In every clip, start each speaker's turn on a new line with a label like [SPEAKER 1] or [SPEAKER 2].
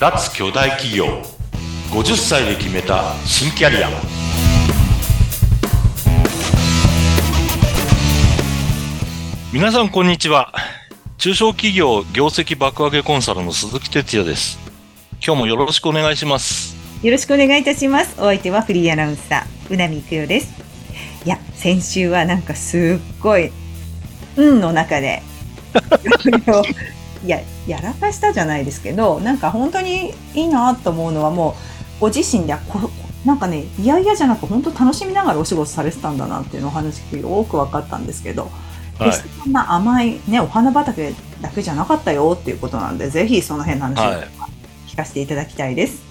[SPEAKER 1] 脱巨大企業。50歳で決めた新キャリア皆さんこんにちは。中小企業業績爆上げコンサルの鈴木哲也です。今日もよろしくお願いします。
[SPEAKER 2] よろしくお願いいたします。お相手はフリーアナウンサー、うなみくよです。いや、先週はなんかすっごい、運の中で、いや、やらかしたじゃないですけど、なんか本当にいいなと思うのはもう、ご自身ではこ、なんかね、いやいやじゃなく本当楽しみながらお仕事されてたんだなっていうのをお話聞いて多く分かったんですけど、
[SPEAKER 1] はい
[SPEAKER 2] 決してそんな甘い、ね、お花畑だけじゃなかったよっていうことなんで、ぜひその辺の話を
[SPEAKER 1] はい
[SPEAKER 2] 聞かせていただきたいです。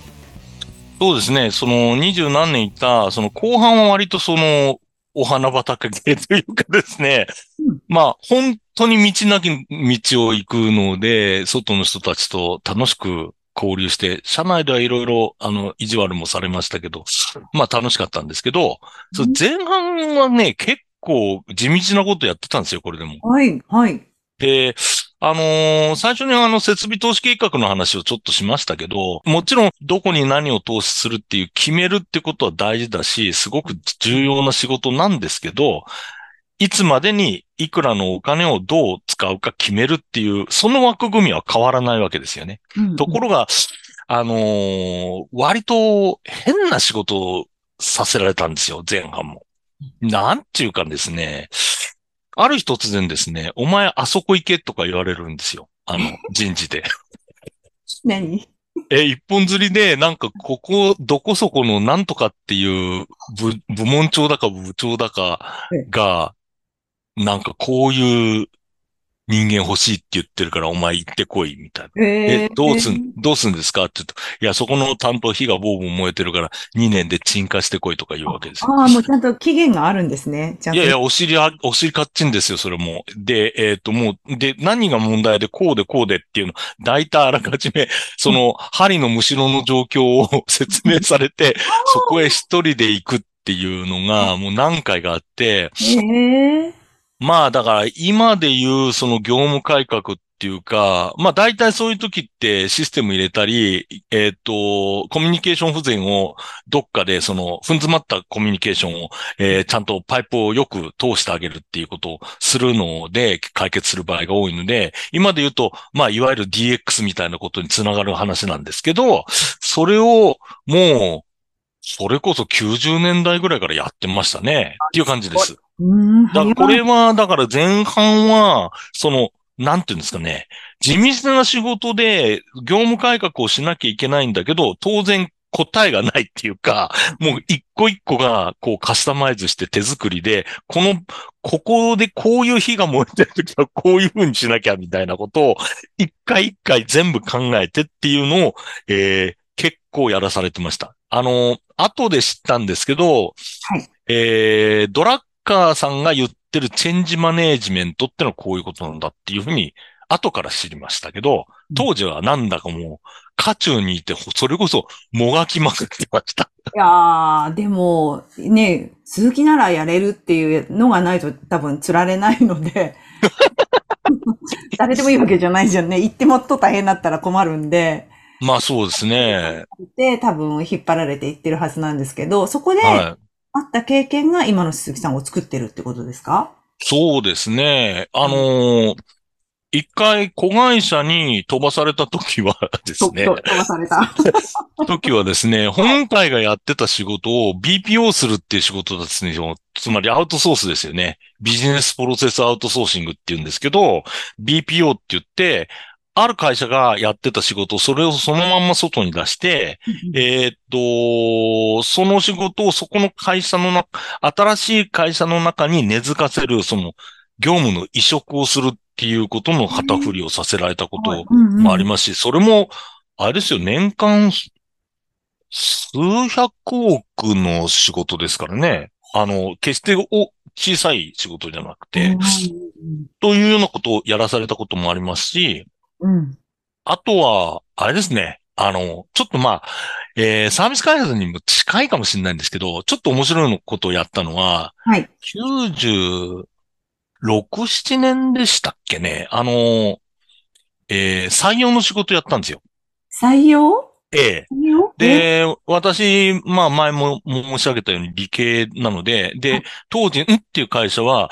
[SPEAKER 1] そうですね。その二十何年いた、その後半は割とそのお花畑系というかですね、
[SPEAKER 2] うん
[SPEAKER 1] まあ本当に道なき道を行くので、外の人たちと楽しく交流して、社内ではいろいろあの意地悪もされましたけど、まあ楽しかったんですけど、前半はね、結構地道なことやってたんですよ、これでも。
[SPEAKER 2] はい、はい。
[SPEAKER 1] で、あのー最初にあの設備投資計画の話をちょっとしましたけど、もちろんどこに何を投資するっていう決めるってことは大事だし、すごく重要な仕事なんですけど、いつまでにいくらのお金をどう使うか決めるっていう、その枠組みは変わらないわけですよね。ところが、あのー割と変な仕事をさせられたんですよ、前半も。なんていうかですね、ある日突然ですね、お前あそこ行けとか言われるんですよ。あの、人事で。
[SPEAKER 2] 何？
[SPEAKER 1] え、一本釣りで、なんかここ、どこそこのなんとかっていう部、部門長だか部長だかが、なんかこういう人間欲しいって言ってるからお前行ってこい、みたいな。え、どうすん、どうすんですかって言うと、いや、そこの担当火がボーボー燃えてるから2年で鎮火してこいとか言うわけですよ。
[SPEAKER 2] ああ、もうちゃんと期限があるんですね。ちゃんと。
[SPEAKER 1] いやいや、お尻あ、お尻かっちんですよ、それも。で、えっ、と、もう、で、何が問題で、こうでこうでっていうの、大体あらかじめ、その、針のむしろの状況を説明されて、そこへ一人で行くっていうのが、もう何回かあって、
[SPEAKER 2] へえ。
[SPEAKER 1] まあ、だから、今で言う、その業務改革っていうか、まあ、大体そういう時ってシステム入れたり、えっ、と、コミュニケーション不全をどっかで、その、踏ん詰まったコミュニケーションを、えーちゃんとパイプをよく通してあげるっていうことをするので、解決する場合が多いので、今で言うと、まあ、いわゆる DX みたいなことにつながる話なんですけど、それを、もう、それこそ90年代ぐらいからやってましたね。っていう感じです。
[SPEAKER 2] うん、
[SPEAKER 1] だからこれは、だから前半は、その、なんていうんですかね、地道な仕事で業務改革をしなきゃいけないんだけど、当然答えがないっていうか、もう一個一個がこうカスタマイズして手作りで、この、ここでこういう火が燃えてるときはこういう風にしなきゃみたいなことを、一回一回全部考えてっていうのを、えー結構やらされてました。あの、後で知ったんですけど、
[SPEAKER 2] はい。
[SPEAKER 1] えードラッカーさんが言ってるチェンジマネージメントってのはこういうことなんだっていうふうに、後から知りましたけど、当時はなんだかもう、渦中にいて、それこそ、もがきまくってました。
[SPEAKER 2] いやー、でも、ね、鈴木ならやれるっていうのがないと多分釣られないので、誰でもいいわけじゃないじゃんね。行ってもっと大変だったら困るんで、
[SPEAKER 1] まあそうですね。
[SPEAKER 2] で、多分引っ張られていってるはずなんですけど、そこで
[SPEAKER 1] はい。
[SPEAKER 2] あった経験が今の鈴木さんを作ってるってことですか？
[SPEAKER 1] そうですね。あのー一回子会社に飛ばされた時はですね
[SPEAKER 2] 飛ばされた。
[SPEAKER 1] 時はですね、本体がやってた仕事を BPO するっていう仕事ですね。つまりアウトソースですよね。ビジネスプロセスアウトソーシングって言うんですけど、BPO って言って、ある会社がやってた仕事、それをそのまんま外に出して、えーっと、その仕事をそこの会社の中、新しい会社の中に根付かせる、その業務の移植をするっていうことの旗振りをさせられたこともありますし、それも、あれですよ、年間数百億の仕事ですからね。あの、決してお小さい仕事じゃなくて、というようなことをやらされたこともありますし、
[SPEAKER 2] うん。うん。
[SPEAKER 1] あとは、あれですね。あの、ちょっとまあ、えーサービス開発にも近いかもしれないんですけど、ちょっと面白いことをやったのは、
[SPEAKER 2] はい。
[SPEAKER 1] 96、7年でしたっけね。あの、えー採用の仕事やったんですよ。
[SPEAKER 2] 採用？
[SPEAKER 1] ええ。で、私、まあ前も申し上げたように理系なので、で、当時、んっていう会社は、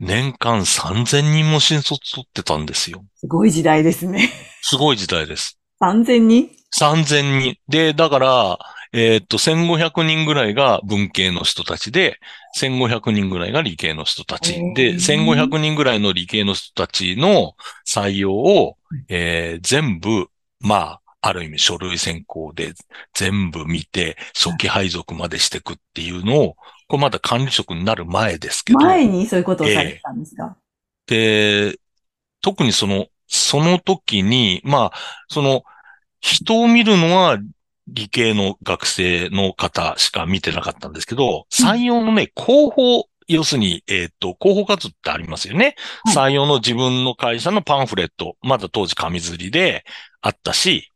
[SPEAKER 1] 年間3000人も新卒取ってたんですよ。
[SPEAKER 2] すごい時代ですね。
[SPEAKER 1] すごい時代です。
[SPEAKER 2] 3000人
[SPEAKER 1] ？3000人。で、だから、えーっと、1500人ぐらいが文系の人たちで、1500人ぐらいが理系の人たちで、1500人ぐらいの理系の人たちの採用を、えー全部、まあ、ある意味書類選考で全部見て、初期配属までしていくっていうのを、これまだ管理職になる前ですけど、
[SPEAKER 2] 前にそういうことをされてたんですか、
[SPEAKER 1] で、特にその、その時に、まあ、その、人を見るのは理系の学生の方しか見てなかったんですけど、採用のね、広報、要するに、えっ、と、広報活動ってありますよね。
[SPEAKER 2] は
[SPEAKER 1] 採用の自分の会社のパンフレット、まだ当時紙刷りであったし、
[SPEAKER 2] うん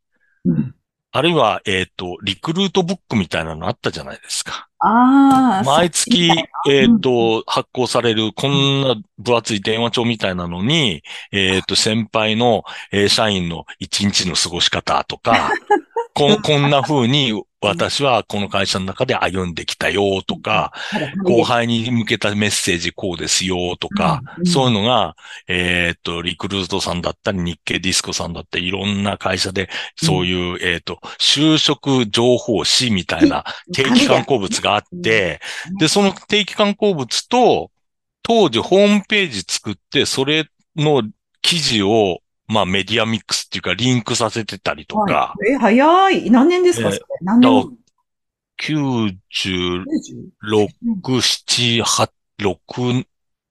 [SPEAKER 1] あるいは、えっ、と、リクルートブックみたいなのあったじゃないですか。
[SPEAKER 2] ああ、
[SPEAKER 1] 毎月、え
[SPEAKER 2] うん
[SPEAKER 1] っ、と、発行される、こんな分厚い電話帳みたいなのに、えっ、と、先輩の、えー社員の一日の過ごし方とか、こ こんな風に私はこの会社の中で歩んできたよとか、後輩に向けたメッセージこうですよとか、そういうのが、えっ、と、リクルートさんだったり、日経ディスコさんだったり、いろんな会社で、そういう、えっ、と、就職情報誌みたいな定期刊行物があって、で、その定期刊行物と、当時ホームページ作って、それの記事を、まあメディアミックスっていうかリンクさせてたりとか、
[SPEAKER 2] はい。え、早い。何年ですか、
[SPEAKER 1] えー
[SPEAKER 2] 何年？
[SPEAKER 1] だ96、
[SPEAKER 2] 90
[SPEAKER 1] 7、8、6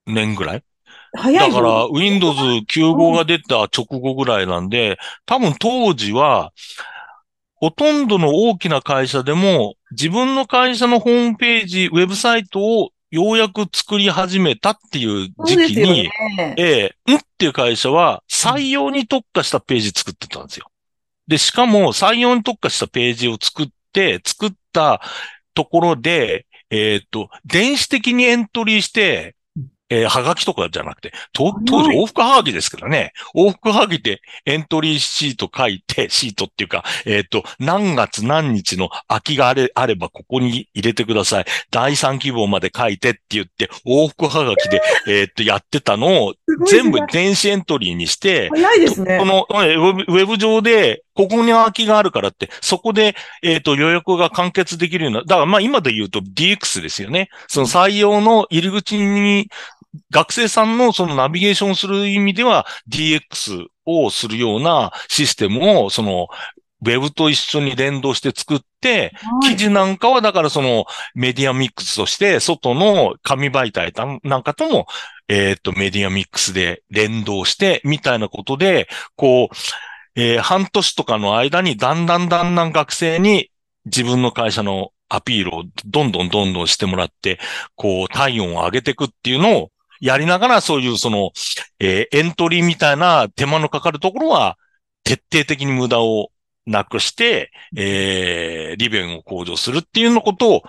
[SPEAKER 1] 年ぐらい？
[SPEAKER 2] 早い。
[SPEAKER 1] だから、Windows 95が出た直後ぐらいなんで、多分当時は、ほとんどの大きな会社でも、自分の会社のホームページ、ウェブサイトをようやく作り始めたっていう時期に、
[SPEAKER 2] ね。
[SPEAKER 1] ええ、んっていう会社は採用に特化したページ作ってたんですよ。で、しかも採用に特化したページを作って、作ったところで、えっ、と、電子的にエントリーして、えーはがきとかじゃなくて、と当時
[SPEAKER 2] はい
[SPEAKER 1] 往復はがきですからね。往復はがきでエントリーシート書いて、シートっていうか、えっ、と、何月何日の空きがあれあればここに入れてください。第3希望まで書いてって言って、往復はがきで、えっと、やってたのを全部電子エントリーにして、
[SPEAKER 2] 早いですね
[SPEAKER 1] こ。の、えウェブウェブ上で、ここに空きがあるからって、そこで、えっ、と、予約が完結できるような、だからまあ今で言うと DX ですよね。その採用の入り口に、学生さんのそのナビゲーションする意味では DX をするようなシステムを、その、ウェブと一緒に連動して作って、
[SPEAKER 2] はい。
[SPEAKER 1] 記事なんかはだからそのメディアミックスとして、外の紙媒体なんかとも、えっ、と、メディアミックスで連動して、みたいなことで、こう、えー半年とかの間にだんだんだんだん学生に自分の会社のアピールをどんどんどんどんしてもらって、こう、体温を上げていくっていうのをやりながら、そういうその、えーエントリーみたいな手間のかかるところは、徹底的に無駄をなくして、えー、利便を向上するっていうのことを、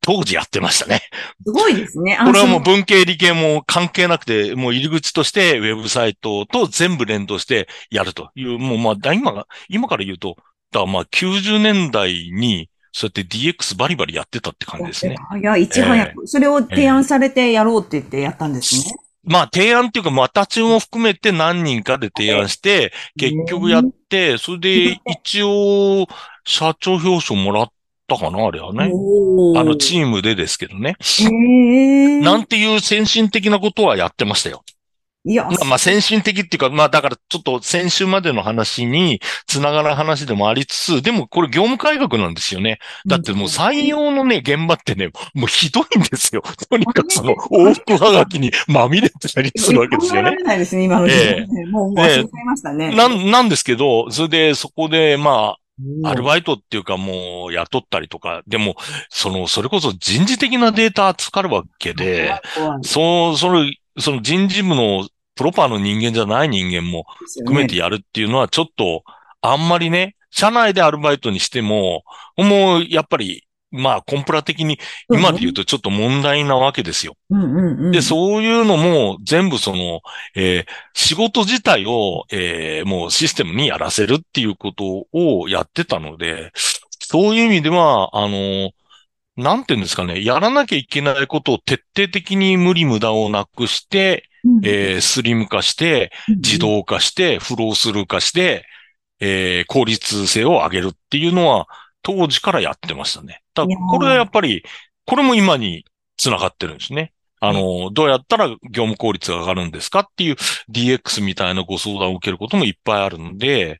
[SPEAKER 1] 当時やってましたね。
[SPEAKER 2] すごいですね。
[SPEAKER 1] これはもう
[SPEAKER 2] あ
[SPEAKER 1] 文系理系も関係なくて、もう入り口としてウェブサイトと全部連動してやるという、もうまあ、だ今が、今から言うと、だまあ90年代にそうやって DX バリバリやってたって感じですね。
[SPEAKER 2] 早い、いち早く。それを提案されてやろうって言ってやったんですね。
[SPEAKER 1] まあ提案っていうか、私も含めて何人かで提案して、結局やって、それで一応社長表彰もらったかな、あれはね。あのチームでですけどね。なんていう先進的なことはやってましたよ。
[SPEAKER 2] いや、
[SPEAKER 1] まあまあ先進的っていうか、まあだからちょっと先週までの話につながる話でもありつつ、でもこれ業務改革なんですよね。だってもう採用のね、現場ってね、もうひどいんですよ。とにかくその往復はがきにまみれてたりするわけですよね。
[SPEAKER 2] ないですね、今の時代ね。もう忘れちゃいましたね。
[SPEAKER 1] なん、なんですけど、それでそこでま
[SPEAKER 2] うん
[SPEAKER 1] あ、アルバイトっていうかもう雇ったりとか、でも、その、それこそ人事的なデータ扱うわけで、そう、それ、その人事部のプロパーの人間じゃない人間も含めて
[SPEAKER 2] ね。
[SPEAKER 1] やるっていうのはちょっと、あんまりね、社内でアルバイトにしても、もうやっぱりまあ、コンプラ的に今で言うとちょっと問題なわけですよ。で、そういうのも全部その、えー仕事自体を、えーもうシステムにやらせるっていうことをやってたので、そういう意味では、あの、なんていうんですかね、やらなきゃいけないことを徹底的に無理無駄をなくして、
[SPEAKER 2] うん、
[SPEAKER 1] えースリム化して、自動化して、フロースルー化して、えー効率性を上げるっていうのは、当時からやってましたね。だ
[SPEAKER 2] いやー
[SPEAKER 1] これはやっぱり、これも今に繋がってるんですね。あの、どうやったら業務効率が上がるんですかっていう DX みたいなご相談を受けることもいっぱいあるので、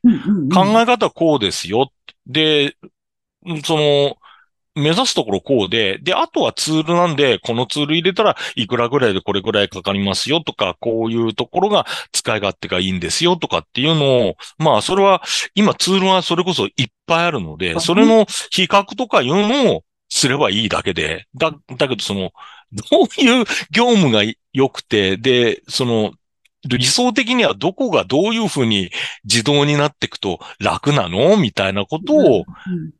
[SPEAKER 1] 考え方はこうですよ。で、うんその、目指すところこうで、で、あとはツールなんで、このツール入れたらいくらぐらいでこれぐらいかかりますよとか、こういうところが使い勝手がいいんですよとかっていうのを、まあ、それは、今ツールはそれこそいっぱいあるので、それの比較とかいうのをすればいいだけで、だ、だけどその、どういう業務が良くて、で、その、理想的にはどこがどういうふうに自動になっていくと楽なの？みたいなことを
[SPEAKER 2] うん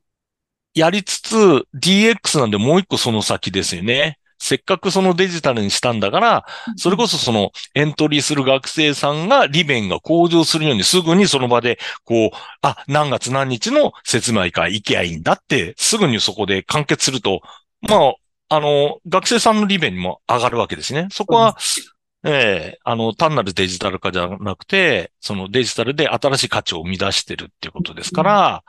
[SPEAKER 1] やりつつ、DX なんでもう一個その先ですよね。せっかくそのデジタルにしたんだから、それこそそのエントリーする学生さんが利便が向上するようにすぐにその場で、こう、あ、何月何日の説明会行けばいいんだって、すぐにそこで完結すると、まあ、あの、学生さんの利便にも上がるわけですね。そこは、ええあの、単なるデジタル化じゃなくて、そのデジタルで新しい価値を生み出してるっていうことですから、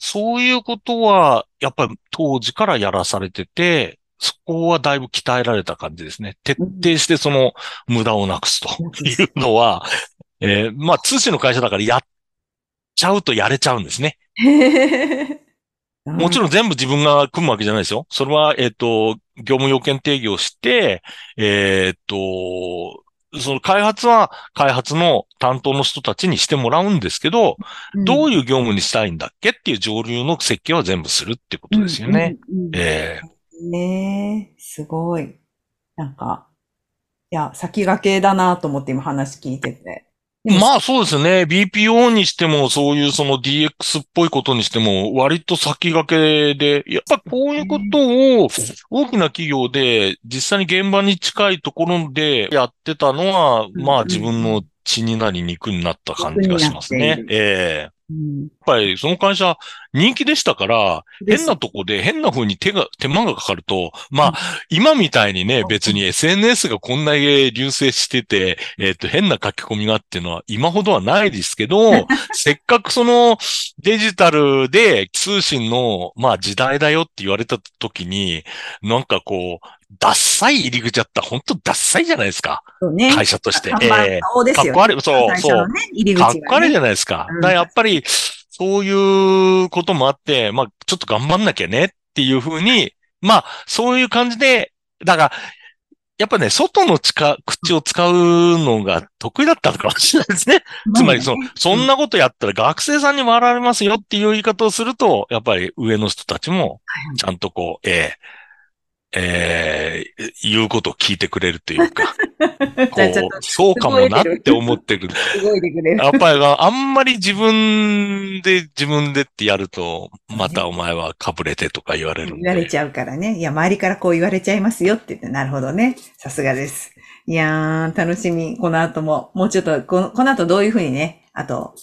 [SPEAKER 1] そういうことは、やっぱり当時からやらされてて、そこはだいぶ鍛えられた感じですね。徹底してその無駄をなくすというのは、えーまあ通信の会社だからやっちゃうとやれちゃうんですね。もちろん全部自分が組むわけじゃないですよ。それは、えっ、と、業務要件定義をして、えっ、と、その開発は開発の担当の人たちにしてもらうんですけど、どう
[SPEAKER 2] い
[SPEAKER 1] いう業務にしたいんだっけっていう上流の設計は全部するってことですよね。。
[SPEAKER 2] うんうんうん
[SPEAKER 1] え
[SPEAKER 2] ねえ、すごい。なんか、いや、先駆けだなと思って今話聞いてて。
[SPEAKER 1] えまあそうですね。BPO にしても、そういうその DX っぽいことにしても、割と先駆けで、やっぱこういうことを大きな企業で実際に現場に近いところでやってたのは、
[SPEAKER 2] うん。
[SPEAKER 1] まあ自分の血になり肉になった感じがしますね。ええ
[SPEAKER 2] うん。
[SPEAKER 1] やっぱりその会社人気でしたから、変なとこで変な風に手が、手間がかかると、まあ、今みたいにね、別に SNS がこんなに流星してて、えっ、と、変な書き込みがっていうのは今ほどはないですけど、せっかくそのデジタルで通信の、まあ時代だよって言われた時に、なんかこう、ダッサい入り口だったら本当ダッサいじゃないですか。
[SPEAKER 2] そうね。
[SPEAKER 1] 会社として。ええ
[SPEAKER 2] 顔ですよね。
[SPEAKER 1] かっこ悪い。そう、そう。かっこ悪いじゃないですか。
[SPEAKER 2] うん
[SPEAKER 1] だやっぱり、そういうこともあって、まあ、ちょっと頑張んなきゃねっていうふうに、まあ、そういう感じで、だから、やっぱね、外の力口を使うのが得意だったのかもしれないですね。つまり、その、そんなことやったら学生さんにも笑われますよっていう言い方をすると、やっぱり上の人たちも、ちゃんとこう、ええええ言うことを聞いてくれるというか、こう、そうかもなって思ってる。
[SPEAKER 2] と動いてくれる。
[SPEAKER 1] やっぱりあんまり自分で自分でってやると、またお前はかぶれてとか言われる。
[SPEAKER 2] 言われちゃうからね。いや、周りからこう言われちゃいますよって言って、なるほどね。さすがです。いやー、楽しみ。この後も、もうちょっと、このこの後どういうふうにね、あと、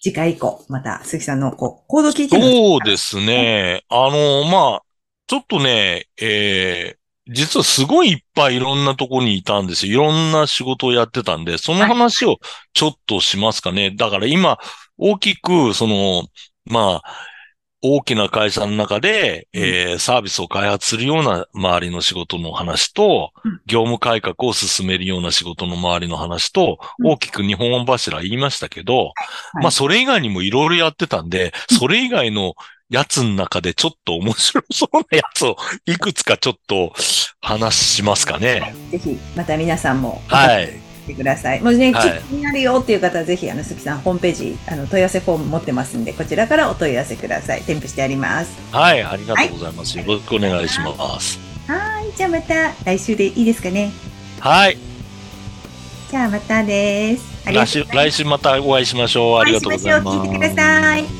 [SPEAKER 2] 次回以降、また、鈴木さんの、こう、コード聞いて
[SPEAKER 1] そうですね。あの、まあ、ちょっとね、えー実はすごいいっぱいいろんなとこにいたんですよ。いろんな仕事をやってたんで、その話をちょっとしますかね。だから今、大きく、その、まあ、大きな会社の中で、えーサービスを開発するような周りの仕事の話と
[SPEAKER 2] うん、
[SPEAKER 1] 業務改革を進めるような仕事の周りの話と、
[SPEAKER 2] うん。
[SPEAKER 1] 大きく日本柱言いましたけど、
[SPEAKER 2] はい。
[SPEAKER 1] まあそれ以外にもいろいろやってたんで、それ以外のやつの中でちょっと面白そうなやつをいくつかちょっと話しますかね。
[SPEAKER 2] ぜひ、また皆さんも、
[SPEAKER 1] はい。
[SPEAKER 2] てください。もしね、
[SPEAKER 1] はい
[SPEAKER 2] ちょっと気になるよっていう方は、ぜひ、あの、鈴木さん、ホームページ、あの、問い合わせフォーム持ってますんで、こちらからお問い合わせください。添付してあります。
[SPEAKER 1] はい、ありがとうございます。よろしくお願いします。
[SPEAKER 2] はい、じゃあまた、来週でいいですかね。
[SPEAKER 1] はい。
[SPEAKER 2] じゃあまたです。
[SPEAKER 1] 来週、来週またお会いしましょう。ありがとうございます。
[SPEAKER 2] 聞いてください。